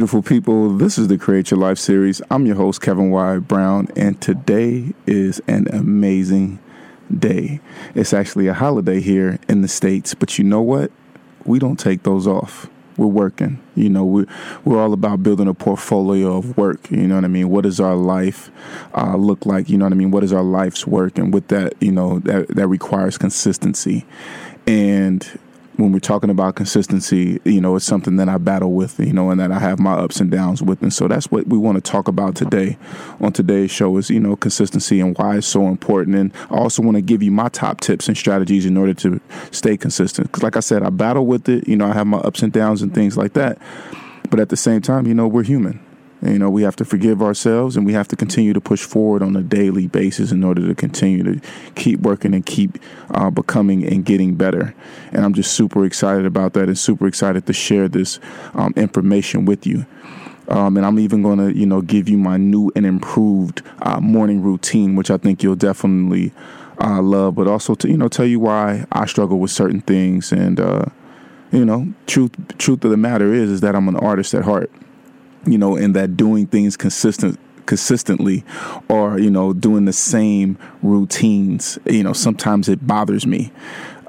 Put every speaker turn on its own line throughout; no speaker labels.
Beautiful people, this is the Create Your Life series. I'm your host, Kevin Y. Brown, and today is an amazing day. It's actually a holiday here in the States, but you know what? We don't take those off. We're working. You know, we're, we're all about building a portfolio of work. You know what I mean? What does our life uh, look like? You know what I mean? What is our life's work? And with that, you know, that, that requires consistency. And when we're talking about consistency, you know, it's something that I battle with, you know, and that I have my ups and downs with. And so that's what we want to talk about today on today's show is, you know, consistency and why it's so important. And I also want to give you my top tips and strategies in order to stay consistent. Because, like I said, I battle with it, you know, I have my ups and downs and things like that. But at the same time, you know, we're human. You know, we have to forgive ourselves and we have to continue to push forward on a daily basis in order to continue to keep working and keep uh, becoming and getting better. And I'm just super excited about that and super excited to share this um, information with you. Um, and I'm even going to, you know, give you my new and improved uh, morning routine, which I think you'll definitely uh, love, but also to, you know, tell you why I struggle with certain things. And, uh, you know, truth, truth of the matter is, is that I'm an artist at heart you know, and that doing things consistent consistently or you know doing the same routines you know sometimes it bothers me.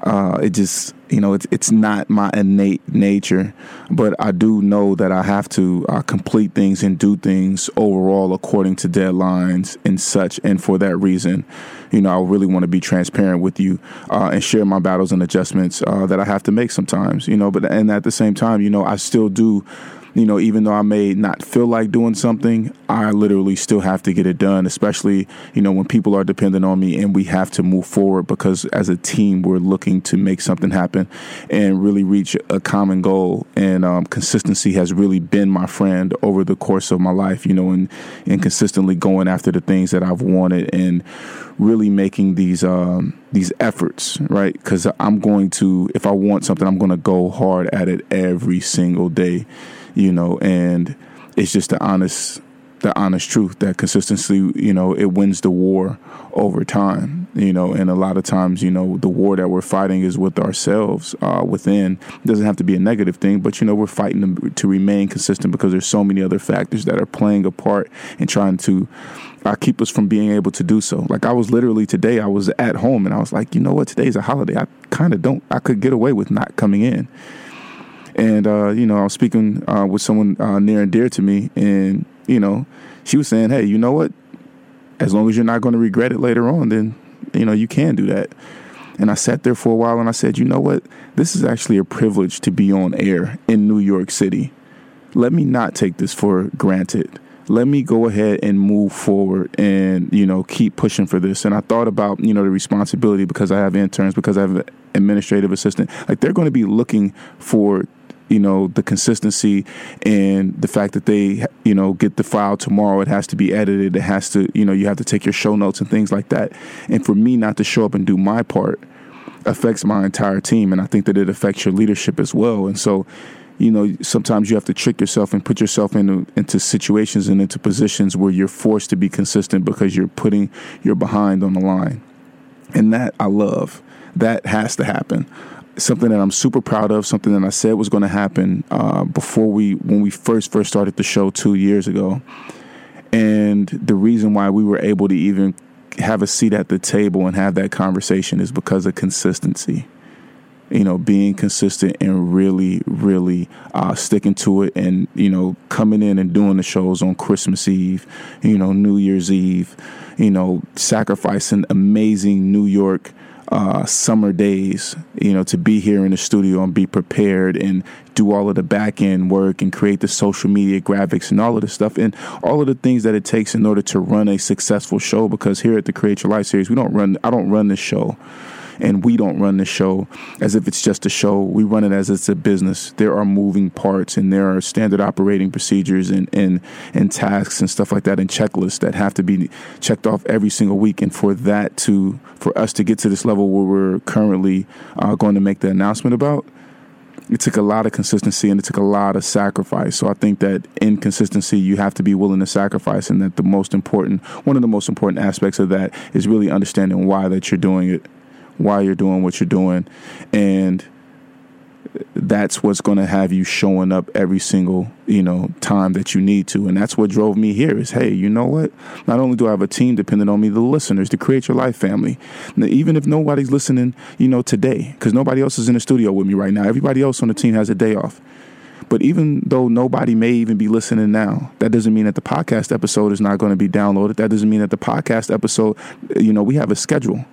Uh, it just you know it's it's not my innate nature but I do know that I have to uh, complete things and do things overall according to deadlines and such and for that reason you know I really want to be transparent with you uh, and share my battles and adjustments uh, that I have to make sometimes you know but and at the same time you know I still do you know, even though I may not feel like doing something, I literally still have to get it done, especially, you know, when people are dependent on me and we have to move forward because as a team, we're looking to make something happen and really reach a common goal. And um, consistency has really been my friend over the course of my life, you know, and, and consistently going after the things that I've wanted and really making these um, these efforts, right? Because I'm going to, if I want something, I'm going to go hard at it every single day you know, and it's just the honest the honest truth that consistency, you know, it wins the war over time, you know, and a lot of times, you know, the war that we're fighting is with ourselves uh, within. It doesn't have to be a negative thing, but you know, we're fighting to, remain consistent because there's so many other factors that are playing a part in trying to uh, keep us from being able to do so. Like I was literally today, I was at home and I was like, you know what, today's a holiday. I kind of don't, I could get away with not coming in. And uh, you know, I was speaking uh, with someone uh, near and dear to me, and you know, she was saying, "Hey, you know what? As long as you're not going to regret it later on, then you know you can do that." And I sat there for a while, and I said, "You know what? This is actually a privilege to be on air in New York City. Let me not take this for granted." let me go ahead and move forward and you know keep pushing for this and i thought about you know the responsibility because i have interns because i have an administrative assistant like they're going to be looking for you know the consistency and the fact that they you know get the file tomorrow it has to be edited it has to you know you have to take your show notes and things like that and for me not to show up and do my part affects my entire team and i think that it affects your leadership as well and so you know, sometimes you have to trick yourself and put yourself into into situations and into positions where you're forced to be consistent because you're putting your behind on the line. And that I love. That has to happen. Something that I'm super proud of. Something that I said was going to happen uh, before we when we first first started the show two years ago. And the reason why we were able to even have a seat at the table and have that conversation is because of consistency you know, being consistent and really, really uh, sticking to it, and you know, coming in and doing the shows on Christmas Eve, you know, New Year's Eve, you know, sacrificing amazing New York uh, summer days, you know, to be here in the studio and be prepared and do all of the back end work and create the social media graphics and all of the stuff and all of the things that it takes in order to run a successful show. Because here at the Create Your Life series, we don't run, I don't run this show and we don't run the show as if it's just a show. We run it as it's a business. There are moving parts and there are standard operating procedures and, and, and tasks and stuff like that and checklists that have to be checked off every single week. And for that to, for us to get to this level where we're currently uh, going to make the announcement about, it took a lot of consistency and it took a lot of sacrifice. So I think that in consistency, you have to be willing to sacrifice, and that the most important, one of the most important aspects of that is really understanding why that you're doing it why you're doing what you're doing. And that's what's going to have you showing up every single you know time that you need to and that's what drove me here is hey you know what not only do i have a team dependent on me the listeners to create your life family now, even if nobody's listening you know today because nobody else is in the studio with me right now everybody else on the team has a day off but even though nobody may even be listening now, that doesn't mean that the podcast episode is not going to be downloaded. That doesn't mean that the podcast episode, you know, we have a schedule.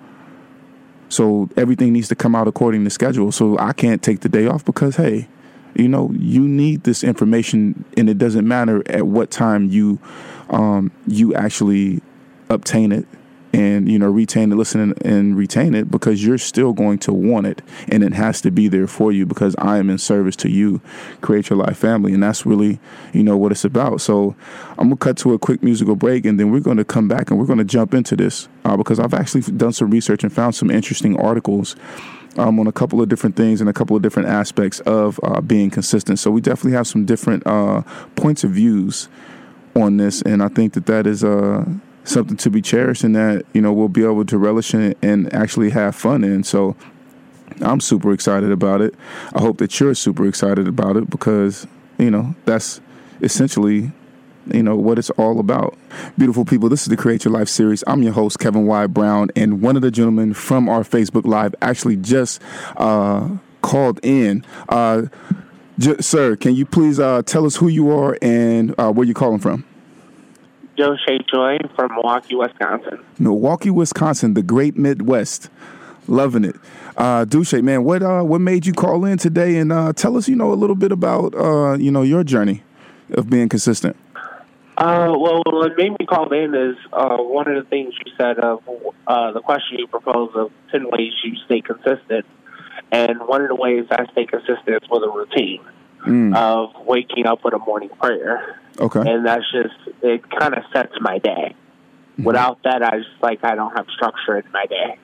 So everything needs to come out according to schedule. So I can't take the day off because hey, you know, you need this information, and it doesn't matter at what time you um, you actually obtain it and you know retain it listen and, retain it because you're still going to want it and it has to be there for you because i am in service to you. Create your life family. And that's really you know what it's about. So i'm gonna cut to a quick musical break and then we're to come back and we're to jump into this uh, because i've actually done some research and found some interesting articles um, on a couple of different things and a couple of different aspects of uh, being consistent. So we definitely have some different uh, points of views on this. And i think that that is uh something to be cherished and that you know we'll be able to relish in and actually have fun in. So I'm super excited about it. I hope that you're super excited about it because you know that's essentially you know what it's all about. Beautiful people, this is the Create Your Life series. I'm your host Kevin Y. Brown, and one of the gentlemen from our Facebook Live actually just uh, called in. Uh, j- sir, can you please uh, tell us who you are and uh, where you're calling from?
Joe Shea Joy from Milwaukee, Wisconsin.
Milwaukee, Wisconsin, the great Midwest. Loving it. Uh, Duche, man, what uh, what made you call in today and uh, tell us, you know, a little bit about, uh, you know, your journey of being consistent?
Uh, well, what made me call in is uh, one of the things you said of uh, the question you proposed of 10 ways you stay consistent. And one of the ways I stay consistent is with a routine mm. of waking up with a morning prayer.
Okay.
And that's just, it kind of sets my day. Mm-hmm. Without that, I just like, I don't have structure in my day.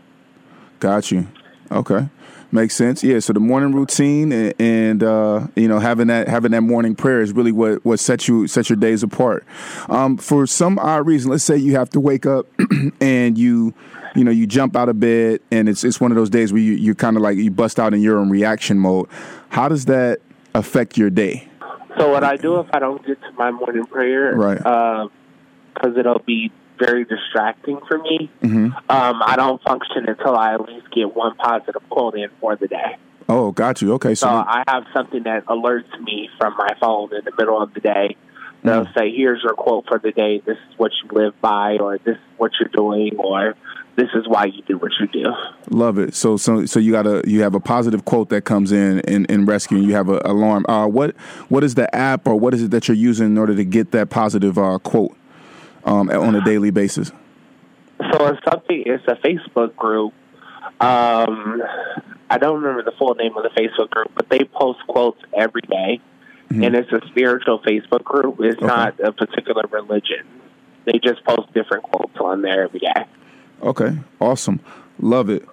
Got you. Okay. Makes sense. Yeah. So the morning routine and, and uh, you know having that having that morning prayer is really what what sets you sets your days apart. Um, for some odd reason, let's say you have to wake up and you you know you jump out of bed and it's it's one of those days where you you kind of like you bust out and you're in reaction mode. How does that affect your day?
So what I do if I don't get to my morning prayer,
right?
Because uh, it'll be very distracting for me. Mm-hmm. Um, I don't function until I at least get one positive quote in for the day.
Oh, got you. Okay,
so, so I have something that alerts me from my phone in the middle of the day. They'll mm. say, "Here's your quote for the day. This is what you live by, or this is what you're doing, or this is why you do what you do.
Love it. So so so you got a you have a positive quote that comes in in, in rescue and you have an alarm. Uh, what what is the app or what is it that you're using in order to get that positive uh, quote um, on a daily basis?
So it's something. It's a Facebook group. Um, I don't remember the full name of the Facebook group, but they post quotes every day, mm-hmm. and it's a spiritual Facebook group. It's okay. not a particular religion. They just post different quotes on there every day.
Okay, awesome. Love it.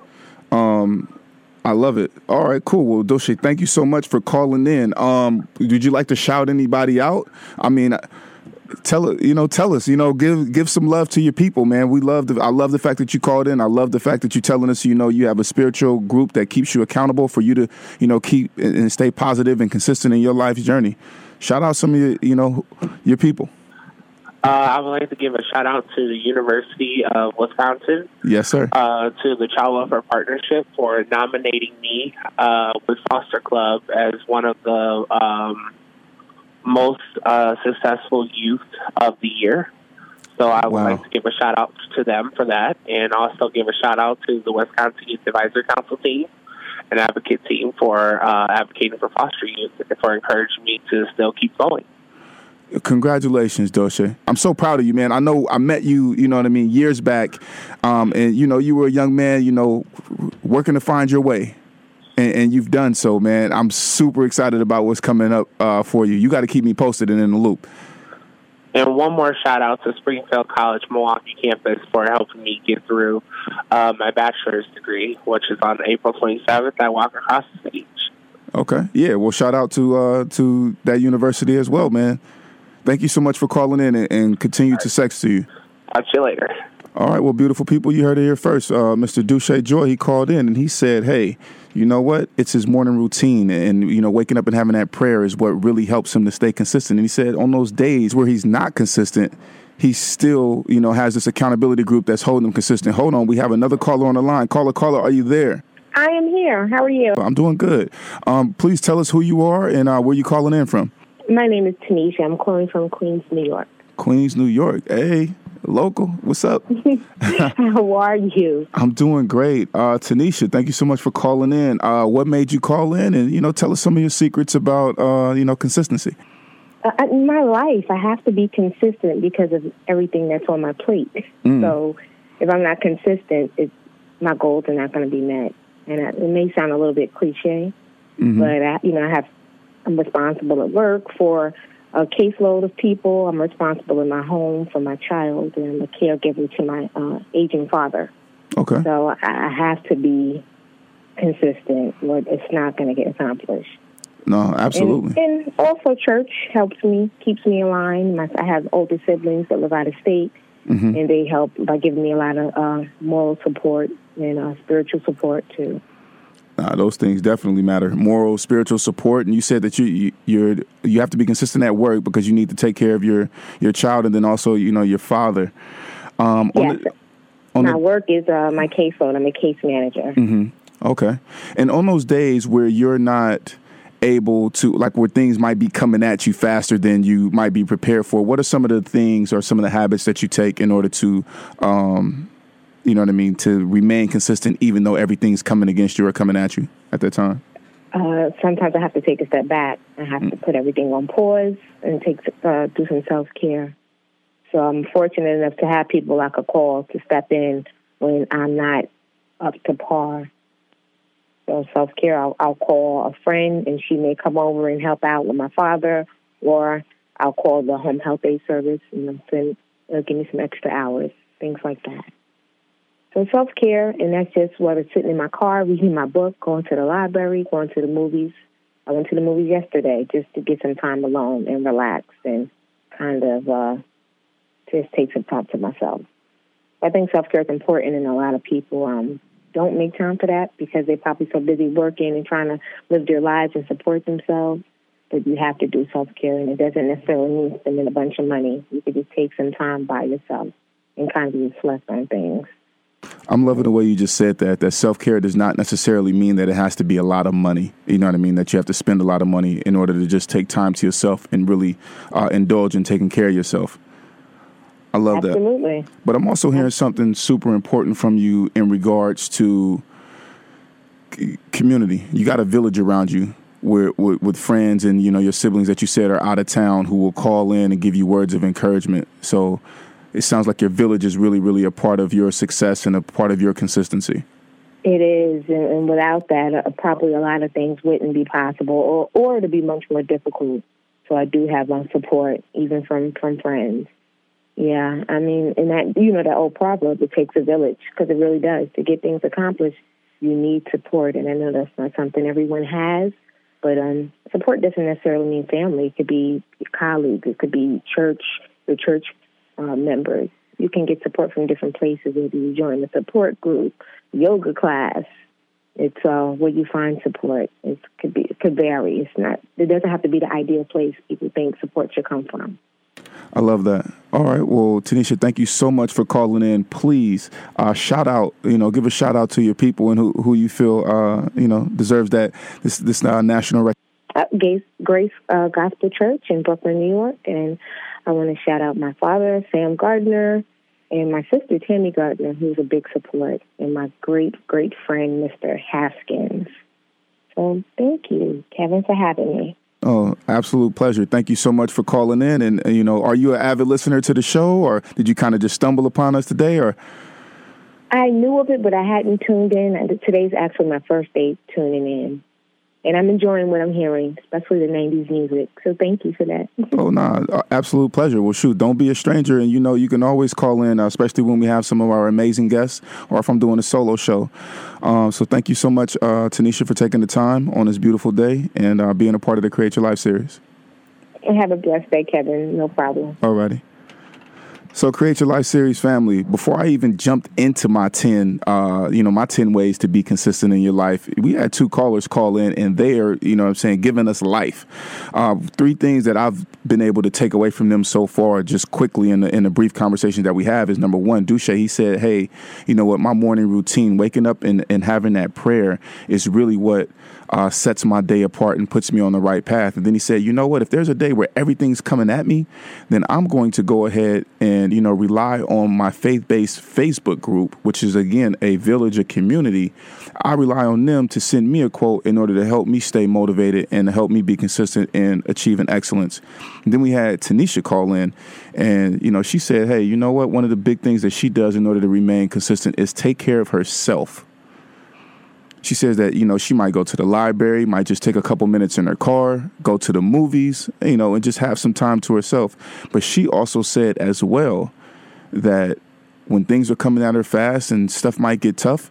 Um, I love it. All right, cool. Well, Doshi, thank you so much for calling in. Um, would you like to shout anybody out? I mean, tell you know, tell us, you know, give give some love to your people, man. We love the I love the fact that you called in. I love the fact that you're telling us, you know, you have a spiritual group that keeps you accountable for you to, you know, keep and stay positive and consistent in your life's journey. Shout out some of your, you know, your people.
Uh, I would like to give a shout out to the University of Wisconsin,
Yes, sir.
uh, to the Child Welfare Partnership for nominating me uh, with Foster Club as one of the um, most uh, successful youth of the year. So I would
Wow.
like to give a shout out to them for that, and also give a shout out to the Wisconsin Youth Advisory Council team and advocate team for uh, advocating for foster youth and for encouraging me to still keep going.
Congratulations, Dosha. I'm so proud of you, man. I know I met you, you know what I mean, years back. Um, and, you know, you were a young man, you know, working to find your way. And, and you've done so, man. I'm super excited about what's coming up uh, for you. You got to keep me posted and in the loop.
And one more shout out to Springfield College Milwaukee campus for helping me get through uh, my bachelor's degree, which is on April 27th. I walk across the stage.
Okay. Yeah. Well, shout out to uh, to that university as well, man. Thank you so much for calling in and, and continue to sex to you.
Talk to you later.
All right, well, beautiful people, you heard it here first. Uh, Mr. Duche Joy, he called in and he said, "Hey, you know what? It's his morning routine, and you know, waking up and having that prayer is what really helps him to stay consistent." And he said, on those days where he's not consistent, he still, you know, has this accountability group that's holding him consistent. Hold on, we have another caller on the line. Caller, caller, are you there?
I am here. How are you?
I'm doing good. Um, please tell us who you are and uh, where you calling in from.
My name is Tanisha. I'm calling from Queens, New York.
Queens, New York. Hey, local. What's up?
How are you?
I'm doing great. Uh, Tanisha, thank you so much for calling in. Uh, what made you call in? And, you know, tell us some of your secrets about, uh, you know, consistency.
Uh, in my life, I have to be consistent because of everything that's on my plate. So if I'm not consistent, it, my goals are not going to be met. And I, it may sound a little bit cliche, but I, you know, I have I'm responsible at work for a caseload of people. I'm responsible in my home for my child, and I'm a caregiver to my uh, aging father.
Okay.
So I have to be consistent, or it's not going to get accomplished.
No, absolutely.
And, and also, church helps me, keeps me aligned. My, I have older siblings that live out of state,
Mm-hmm.
and they help by giving me a lot of uh, moral support and uh, spiritual support too.
Nah, those things definitely matter. Moral, spiritual support, and you said that you, you you're you have to be consistent at work because you need to take care of your your child and then also you know your father. Um, on
Yes,
the- on
my
the-
work is uh, my caseload. I'm a case manager.
Okay. And on those days where you're not able to, like where things might be coming at you faster than you might be prepared for, what are some of the things or some of the habits that you take in order to, um, you know what I mean, to remain consistent even though everything's coming against you or coming at you at that time?
Uh, sometimes I have to take a step back. I have to put everything on pause and take uh, do some self care. So I'm fortunate enough to have people I could call to step in when I'm not up to par. So self care, I'll, I'll call a friend and she may come over and help out with my father, or I'll call the home health aid service and they'll give me some extra hours, things like that. So self care, and that's just whether sitting in my car, reading my book, going to the library, going to the movies. I went to the movies yesterday just to get some time alone and relax and kind of uh, just take some time to myself. I think self care is important, and a lot of people um, don't make time for that because they're probably so busy working and trying to live their lives and support themselves. But you have to do self care, and it doesn't necessarily mean spending a bunch of money. You could just take some time by yourself and kind of reflect on things.
I'm loving the way you just said that. That self care does not necessarily mean that it has to be a lot of money. You know what I mean? That you have to spend a lot of money in order to just take time to yourself and really uh, indulge in taking care of yourself. I love that.
Absolutely.
But I'm also hearing something super important from you in regards to c- community. You got a village around you where, with, with friends and you know your siblings that you said are out of town who will call in and give you words of encouragement. So it sounds like your village is really, really a part of your success and a part of your consistency.
It is, and, without that, uh, probably a lot of things wouldn't be possible, or or to be much more difficult. So I do have my support, even from from friends. Yeah, I mean, and that you know that old proverb, it takes a village, because it really does. To get things accomplished, you need support, and I know that's not something everyone has. But um, support doesn't necessarily mean family. It could be colleagues. It could be church, your church uh, members. You can get support from different places. Maybe you join a support group, yoga class. It's uh, where you find support. It could be it could vary. It's not. It doesn't have to be the ideal place people think support should come from.
I love that. All right. Well, Tanisha, thank you so much for calling in. Please uh, shout out, you know, give a shout out to your people and who, who you feel, uh, you know, deserves that this this uh, national recognition.
Uh, Grace, Grace uh, Gospel Church in Brooklyn, New York, and I want to shout out my father, Sam Gardner, and my sister, Tammy Gardner, who's a big support, and my great great friend, Mr. Haskins. So thank you, Kevin, for having me.
Oh, absolute pleasure. Thank you so much for calling in. And, uh, you know, are you an avid listener to the show or did you kind of just stumble upon us today or?
I knew of it, but I hadn't tuned in. Today's actually my first day tuning in and I'm enjoying what I'm hearing, especially the '90s music. So thank you for that.
oh no, nah, absolute pleasure. Well, shoot, don't be a stranger, and you know you can always call in, uh, especially when we have some of our amazing guests, or if I'm doing a solo show. Um, so thank you so much, uh, Tanisha, for taking the time on this beautiful day and uh, being a part of the Create Your Life series.
And have a blessed day, Kevin. No problem.
Alrighty. So, Create Your Life series family, before I even jumped into my 10, uh, you know, my 10 ways to be consistent in your life, we had two callers call in and they are, you know I'm saying, giving us life. Uh, three things that I've been able to take away from them so far, just quickly in the, in the brief conversation that we have, is number one, Duche, he said, hey, you know what, my morning routine, waking up and, and having that prayer is really what uh, sets my day apart and puts me on the right path. And then he said, you know what? If there's a day where everything's coming at me, then I'm going to go ahead and, you know, rely on my faith based Facebook group, which is, again, a village, a community. I rely on them to send me a quote in order to help me stay motivated and help me be consistent in achieving excellence. And then we had Tanisha call in, and, you know, she said, hey, you know what? One of the big things that she does in order to remain consistent is take care of herself she says that you know she might go to the library might just take a couple minutes in her car go to the movies you know and just have some time to herself. But she also said as well that when things are coming at her fast and stuff might get tough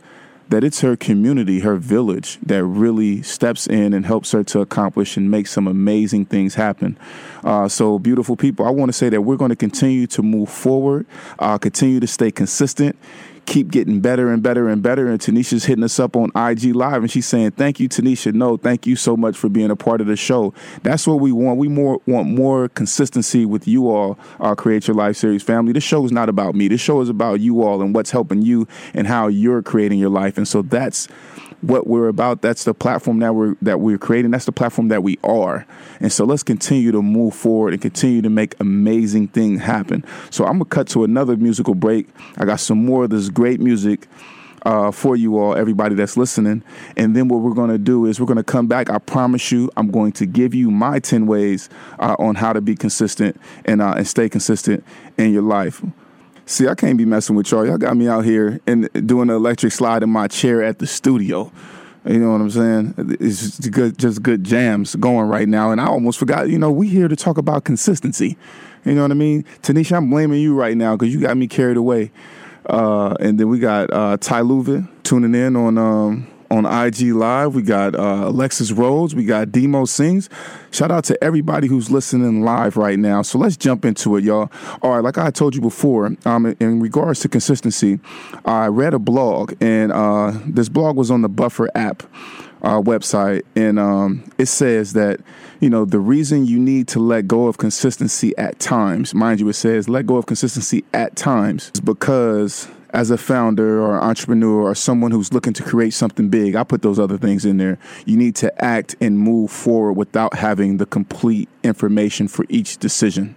that it's her community her village that really steps in and helps her to accomplish and make some amazing things happen. Uh, so beautiful people i want to say that we're going to continue to move forward uh, continue to stay consistent keep getting better and better and better. And Tanisha's hitting us up on IG Live and she's saying, Thank you, Tanisha. No, thank you so much for being a part of the show. That's what we want. We more want more consistency with you all, our Create Your Life series family. This show is not about me. This show is about you all and what's helping you and how you're creating your life. And so that's what we're about. That's the platform that we're that we're creating. That's the platform that we are. And so let's continue to move forward and continue to make amazing things happen. So I'm gonna cut to another musical break. I got some more of this great music. Uh, for you all, everybody that's listening. And then what we're going to do is we're going to come back. I promise you, I'm going to give you my 10 ways uh, on how to be consistent and, uh, and stay consistent in your life. See, I can't be messing with y'all. Y'all got me out here and doing the electric slide in my chair at the studio. You know what I'm saying? It's just good, just good jams going right now. And I almost forgot. You know, we here to talk about consistency. You know what I mean? Tanisha, I'm blaming you right now because you got me carried away. Uh, and then we got uh, Ty Luvin tuning in on um, on IG Live. We got uh, Alexis Rhodes. We got Demo Sings. Shout out to everybody who's listening live right now. So let's jump into it, y'all. All right, like I told you before, um, in regards to consistency, I read a blog, and uh, this blog was on the Buffer app. Uh, website, and um, it says that you know the reason you need to let go of consistency at times, mind you, it says let go of consistency at times, is because as a founder or entrepreneur or someone who's looking to create something big, I put those other things in there. You need to act and move forward without having the complete information for each decision.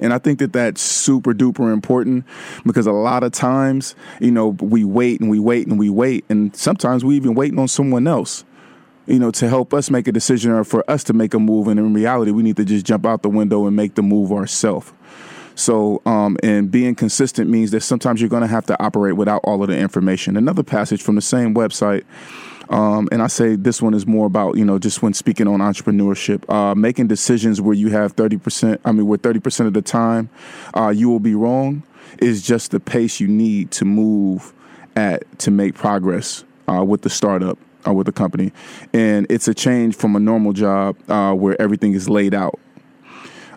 And I think that that's super duper important because a lot of times, you know, we wait and we wait and we wait. And sometimes we even waiting on someone else, you know, to help us make a decision or for us to make a move. And in reality, we need to just jump out the window and make the move ourselves. So, um, and being consistent means that sometimes you're going to have to operate without all of the information. Another passage from the same website. Um, and I say this one is more about, you know, just when speaking on entrepreneurship, uh, making decisions where you have 30%, I mean, where 30% of the time uh, you will be wrong is just the pace you need to move at to make progress uh, with the startup or with the company. And it's a change from a normal job uh, where everything is laid out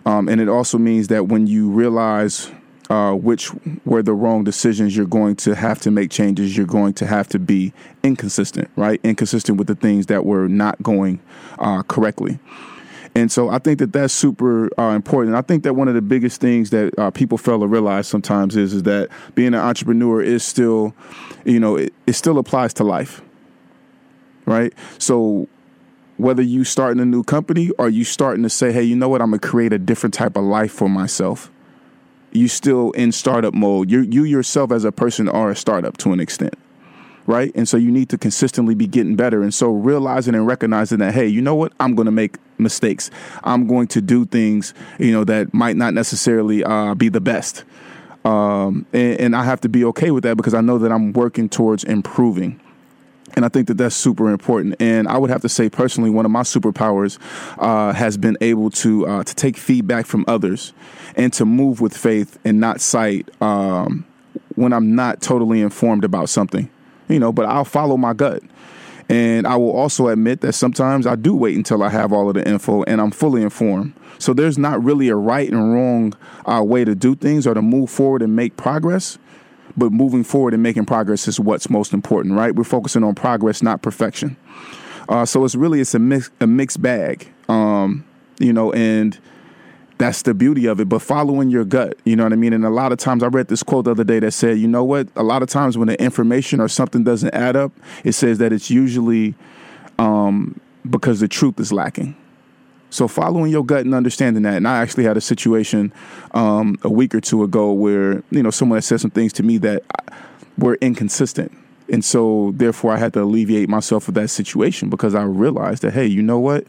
um, and it also means that when you realize uh, which were the wrong decisions, you're going to have to make changes. You're going to have to be inconsistent, right? Inconsistent with the things that were not going uh, correctly. And so I think that that's super uh, important. I think that one of the biggest things that uh, people fail to realize sometimes is is that being an entrepreneur is still, you know, it, it still applies to life, right? So whether you starting a new company or you starting to say, hey, you know what, I'm gonna create a different type of life for myself. You still in startup mode. You you yourself as a person are a startup to an extent right? And so you need to consistently be getting better. And so realizing and recognizing that, hey, you know what? I'm to make mistakes. I'm going to do things, you know, that might not necessarily uh, be the best. Um, and, and I have to be okay with that because I know that I'm working towards improving. And I think that that's super important. And I would have to say personally, one of my superpowers uh, has been able to uh, to take feedback from others and to move with faith and not sight um, when I'm not totally informed about something you know, but I'll follow my gut. And I will also admit that sometimes I do wait until I have all of the info and I'm fully informed. So there's not really a right and wrong uh, way to do things or to move forward and make progress. But moving forward and making progress is what's most important, right? We're focusing on progress, not perfection. Uh, so it's really it's a mix, a mixed bag, um, you know, and that's the beauty of it. But following your gut, you know what I mean? And a lot of times I read this quote the other day that said, you know what? A lot of times when the information or something doesn't add up, it says that it's usually um, because the truth is lacking. So following your gut and understanding that, and I actually had a situation um, a week or two ago where you know someone had said some things to me that were inconsistent, and so therefore I had to alleviate myself of that situation because I realized that hey, you know what,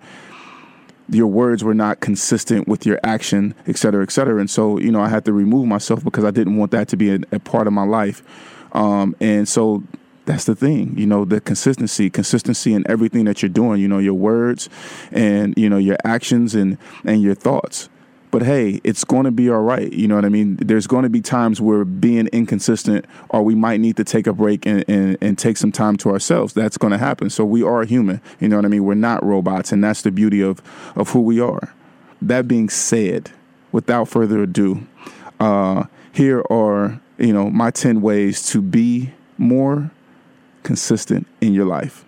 your words were not consistent with your action, et cetera, et cetera. And so, you know, I had to remove myself because I didn't want that to be a, a part of my life. Um, and so that's the thing, you know, the consistency, consistency in everything that you're doing, you know, your words and, you know, your actions and, and your thoughts. But hey, it's going to be all right. You know what I mean? There's going to be times where being inconsistent or we might need to take a break and, and, and take some time to ourselves. That's going to happen. So we are human. You know what I mean? We're not robots. And that's the beauty of, of who we are. That being said, without further ado, uh, here are, you know, my 10 ways to be more consistent in your life.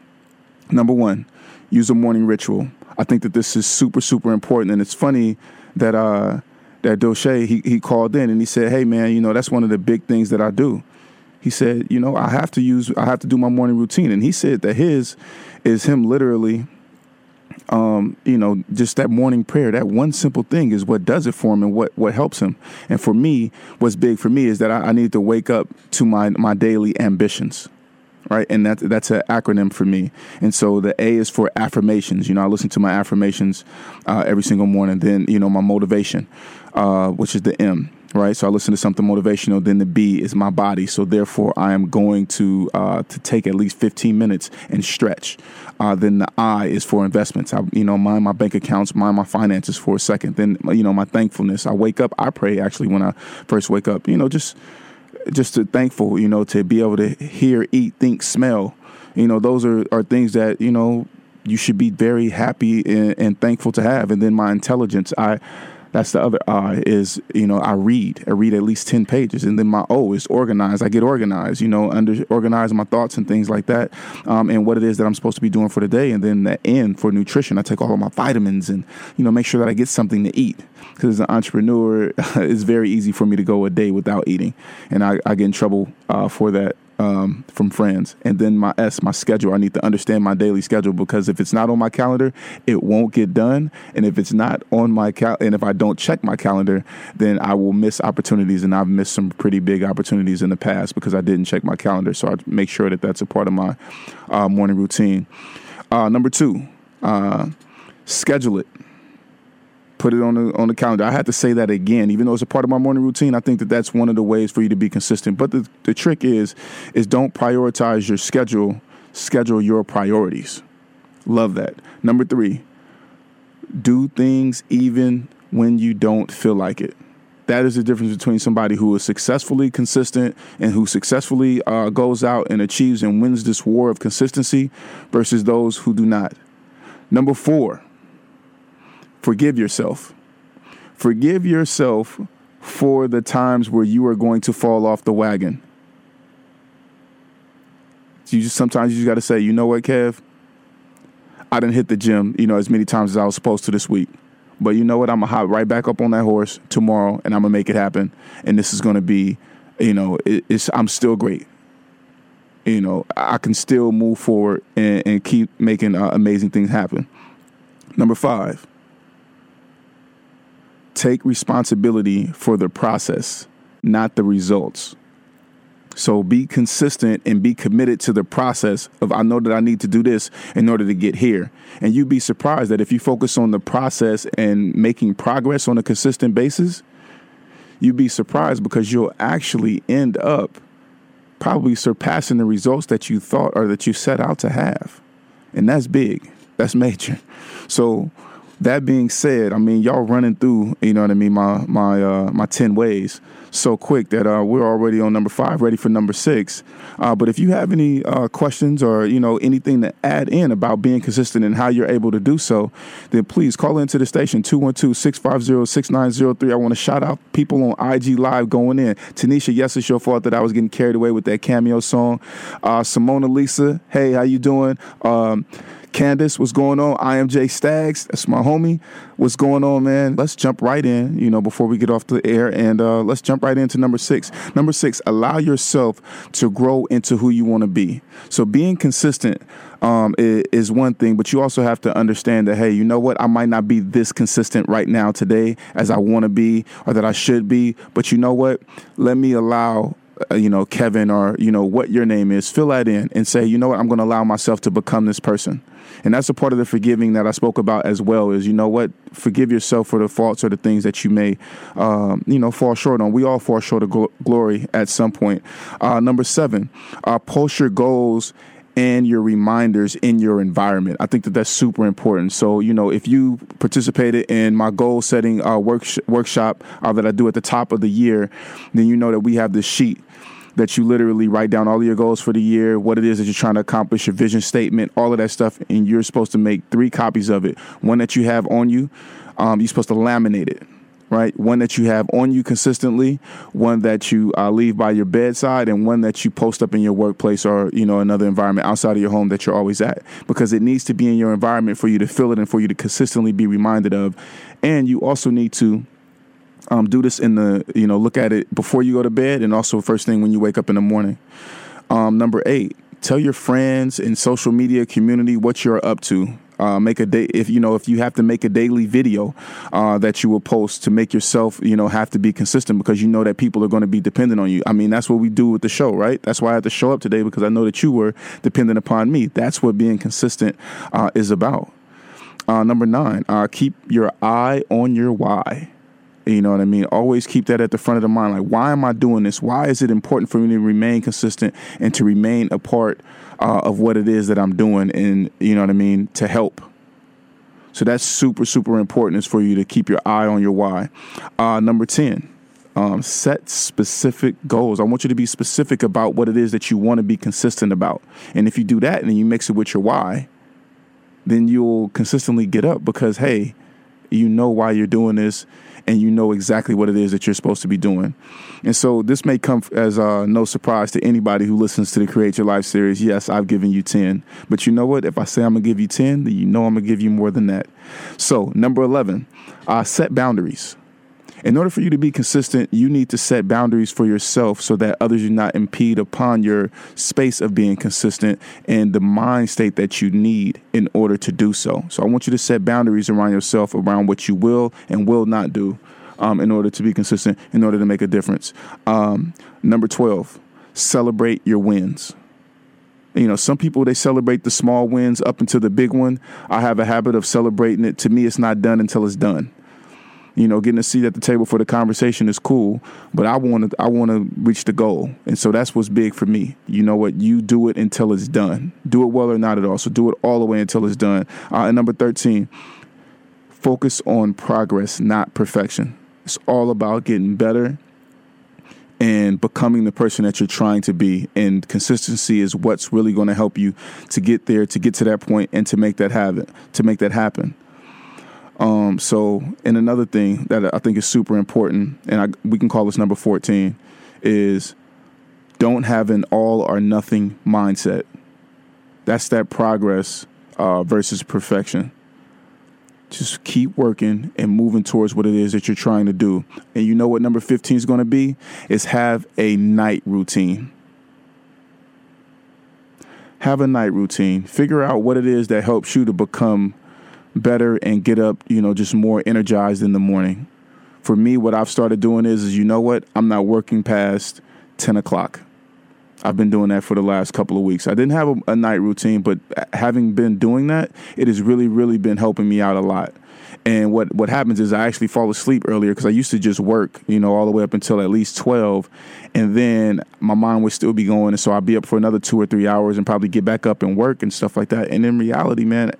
Number one, use a morning ritual. I think that this is super, super important. And it's funny that uh that Doche he he called in and he said, "Hey man, you know that's one of the big things that I do." He said, "You know, I have to use I have to do my morning routine." And he said that his is him literally um, you know, just that morning prayer, that one simple thing is what does it for him and what, what helps him. And for me, what's big for me is that I, I need to wake up to my, my daily ambitions right? And that that's an acronym for me. And so the A is for affirmations. You know, I listen to my affirmations uh, every single morning. Then you know my motivation, uh, which is the M. Right, so I listen to something motivational. Then the B is my body. So therefore, I am going to uh, to take at least 15 minutes and stretch. Uh, then the I is for investments. I, you know, mind my bank accounts, mind my finances for a second. Then you know my thankfulness. I wake up. I pray actually when I first wake up. You know, just just to thankful, you know, to be able to hear, eat, think, smell. You know, those are, are things that, you know, you should be very happy and, and thankful to have. And then my intelligence, I that's the other I is, you know, I read. I read at least 10 pages. And then my O is organized. I get organized, you know, under organize my thoughts and things like that. Um, and what it is that I'm supposed to be doing for the day. And then the N for nutrition. I take all of my vitamins and, you know, make sure that I get something to eat. Because as an entrepreneur, it's very easy for me to go a day without eating. And I, I get in trouble uh, for that um, from friends. And then my S, my schedule. I need to understand my daily schedule because if it's not on my calendar, it won't get done. And if it's not on my cal, and if I don't check my calendar, then I will miss opportunities. And I've missed some pretty big opportunities in the past because I didn't check my calendar. So I make sure that that's a part of my uh, morning routine. Uh, number two, uh, schedule it put it on the on the calendar. I had to say that again, even though it's a part of my morning routine. I think that that's one of the ways for you to be consistent. But the the trick is is don't prioritize your schedule. Schedule your priorities. Love that. Number three, do things even when you don't feel like it. That is the difference between somebody who is successfully consistent and who successfully uh, goes out and achieves and wins this war of consistency versus those who do not. Number four, forgive yourself. Forgive yourself for the times where you are going to fall off the wagon. You just sometimes you just got to say, you know what, Kev, I didn't hit the gym, you know, as many times as I was supposed to this week. But you know what? I'm gonna hop right back up on that horse tomorrow, and I'm gonna make it happen. And this is gonna be, you know, it, it's I'm still great. You know, I can still move forward and, and keep making uh, amazing things happen. Number five, take responsibility for the process, not the results. So be consistent and be committed to the process of I know that I need to do this in order to get here. And you'd be surprised that if you focus on the process and making progress on a consistent basis, you'd be surprised because you'll actually end up probably surpassing the results that you thought or that you set out to have. And that's big. That's major. So that being said, I mean y'all running through, you know what I mean, my my uh, my ten ways so quick that uh, we're already on number five, ready for number six. Uh, but if you have any uh, questions or you know anything to add in about being consistent and how you're able to do so, then please call into the station 212-650-6903. I want to shout out people on IG Live going in. Tanisha, yes, it's your fault that I was getting carried away with that Cameo song. Uh, Simona Lisa, hey, how you doing? Um, Candace, what's going on? IMJ Stags, that's my homie. What's going on, man? Let's jump right in, you know, before we get off the air, and uh, let's jump right into number six. Number six, allow yourself to grow into who you want to be. So being consistent um, is, is one thing, but you also have to understand that, hey, you know what? I might not be this consistent right now today as I want to be or that I should be, but you know what? Let me allow uh, you know, Kevin or, you know, what your name is, fill that in and say, you know what, I'm going to allow myself to become this person. And that's a part of the forgiving that I spoke about as well is, you know what, forgive yourself for the faults or the things that you may, um, you know, fall short on. We all fall short of gl- glory at some point. Uh, number seven, uh, post your goals and your reminders in your environment. I think that that's super important. So, you know, if you participated in my goal setting uh, work- workshop uh, that I do at the top of the year, then you know that we have this sheet that you literally write down all of your goals for the year, what it is that you're trying to accomplish, your vision statement, all of that stuff, and you're supposed to make three copies of it. One that you have on you, um, you're supposed to laminate it. Right, one that you have on you consistently, one that you uh, leave by your bedside, and one that you post up in your workplace or you know another environment outside of your home that you're always at. Because it needs to be in your environment for you to feel it and for you to consistently be reminded of. And you also need to um, do this in the, you know, look at it before you go to bed and also first thing when you wake up in the morning. Um, number eight, tell your friends and social media community what you're up to. Uh, make a day if you know if you have to make a daily video uh, that you will post to make yourself you know have to be consistent because you know that people are going to be dependent on you. I mean that's what we do with the show, right? That's why I had to show up today because I know that you were dependent upon me. That's what being consistent uh, is about. Uh, number nine, uh, keep your eye on your why. You know what I mean? Always keep that at the front of the mind. Like, why am I doing this? Why is it important for me to remain consistent and to remain a part uh, of what it is that I'm doing? And, you know what I mean? To help. So that's super, super important is for you to keep your eye on your why. Uh, number 10. Um, set specific goals. I want you to be specific about what it is that you want to be consistent about. And if you do that and then you mix it with your why, then you'll consistently get up because, hey, you know why you're doing this and you know exactly what it is that you're supposed to be doing. And so this may come as uh, no surprise to anybody who listens to the Create Your Life series. Yes, I've given you 10. But you know what? If I say I'm going to give you 10, then you know I'm going to give you more than that. So, number 11, uh, set boundaries. In order for you to be consistent, you need to set boundaries for yourself so that others do not impede upon your space of being consistent and the mind state that you need in order to do so. So I want you to set boundaries around yourself around what you will and will not do um, in order to be consistent, in order to make a difference. Um, number 12, celebrate your wins. You know, some people they celebrate the small wins up until the big one. I have a habit of celebrating it. To me, it's not done until it's done you know, getting a seat at the table for the conversation is cool, but I want to I want to reach the goal, and so that's what's big for me. You know what? You do it until it's done. Do it well or not at all. So do it all the way until it's done. Uh, and number thirteen, focus on progress, not perfection. It's all about getting better and becoming the person that you're trying to be. And consistency is what's really going to help you to get there, to get to that point, and to make that happen. To make that happen. Um, so, and another thing that I think is super important, and I, we can call this number 14, is don't have an all or nothing mindset. That's that progress uh, versus perfection. just keep working and moving towards what it is that you're trying to do. And you know what number 15 is going to be? Is have a night routine. Have a night routine. Figure out what it is that helps you to become better and get up, you know, just more energized in the morning. For me, what I've started doing is, is you know what? I'm not working past 10 o'clock. I've been doing that for the last couple of weeks. I didn't have a, a, night routine, but having been doing that, it has really, really been helping me out a lot. And what, what happens is I actually fall asleep earlier because I used to just work, you know, all the way up until at least 12. And then my mind would still be going. And so I'd be up for another two or three hours and probably get back up and work and stuff like that. And in reality, man,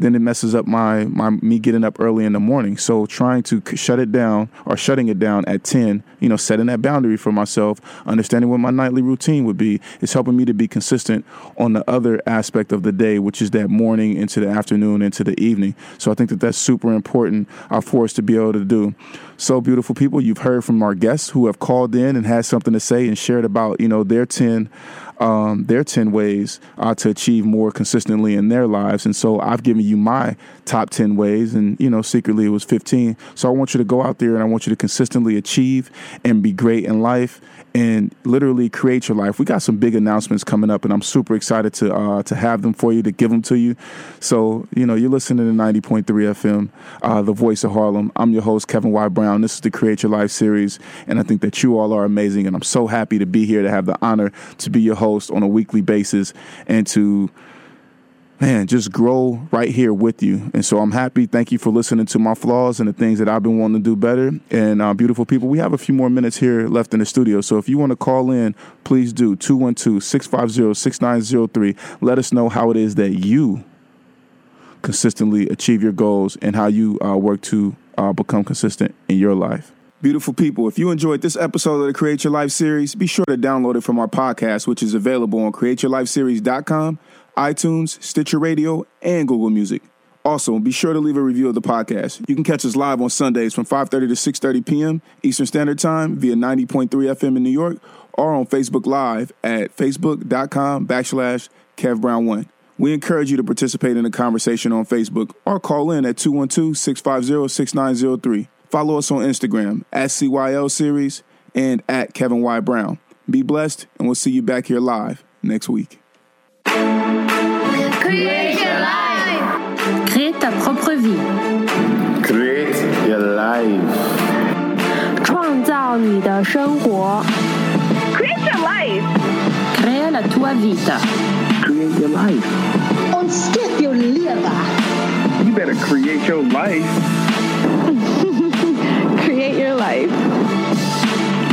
then it messes up my my me getting up early in the morning. So trying to shut it down or shutting it down at 10, you know, setting that boundary for myself, understanding what my nightly routine would be, is helping me to be consistent on the other aspect of the day, which is that morning into the afternoon into the evening. So I think that that's super important uh, for us to be able to do. So beautiful people, you've heard from our guests who have called in and had something to say and shared about, you know, their 10 um, their 10 ways uh, to achieve more consistently in their lives. And so I've given you my top 10 ways, and, you know, secretly it was 15. So I want you to go out there and I want you to consistently achieve and be great in life and literally create your life. We got some big announcements coming up, and I'm super excited to uh, to have them for you, to give them to you. So, you know, you're listening to 90.3 FM, uh, the voice of Harlem. I'm your host, Kevin Y. Brown. This is the Create Your Life series, and I think that you all are amazing, and I'm so happy to be here to have the honor to be your host on a weekly basis and to man, just grow right here with you. And so I'm happy. Thank you for listening to my flaws and the things that I've been wanting to do better. And uh, beautiful people, we have a few more minutes here left in the studio. So if you want to call in, please do 212 650 6903. Let us know how it is that you consistently achieve your goals and how you uh, work to uh, become consistent in your life. Beautiful people, if you enjoyed this episode of the Create Your Life series, be sure to download it from our podcast, which is available on createyourlifeseries.com iTunes, Stitcher Radio, and Google Music. Also, be sure to leave a review of the podcast. You can catch us live on Sundays from 5:30 to 6:30 p.m. Eastern Standard Time via 90.3 FM in New York or on Facebook Live at facebook.com backslash Kev Brown One. We encourage you to participate in the conversation on Facebook or call in at 212-650-6903. Follow us on Instagram at CYL Series and at Kevin Y. Brown. Be blessed, and we'll see you back here live next week.
Create your life. Crée ta propre vie.
Create your life.
创造你的生活。
Create your life.
Crea la tua vita.
Create your life.
Und skip your liver.
You better create your life.
Create your life.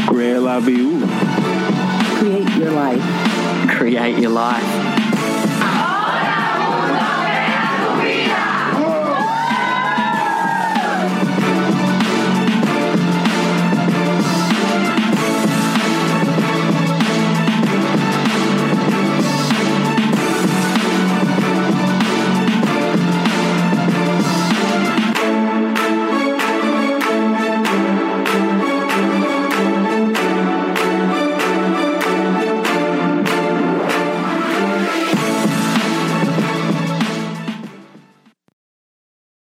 Create la vie.
Create your life.
Create your life.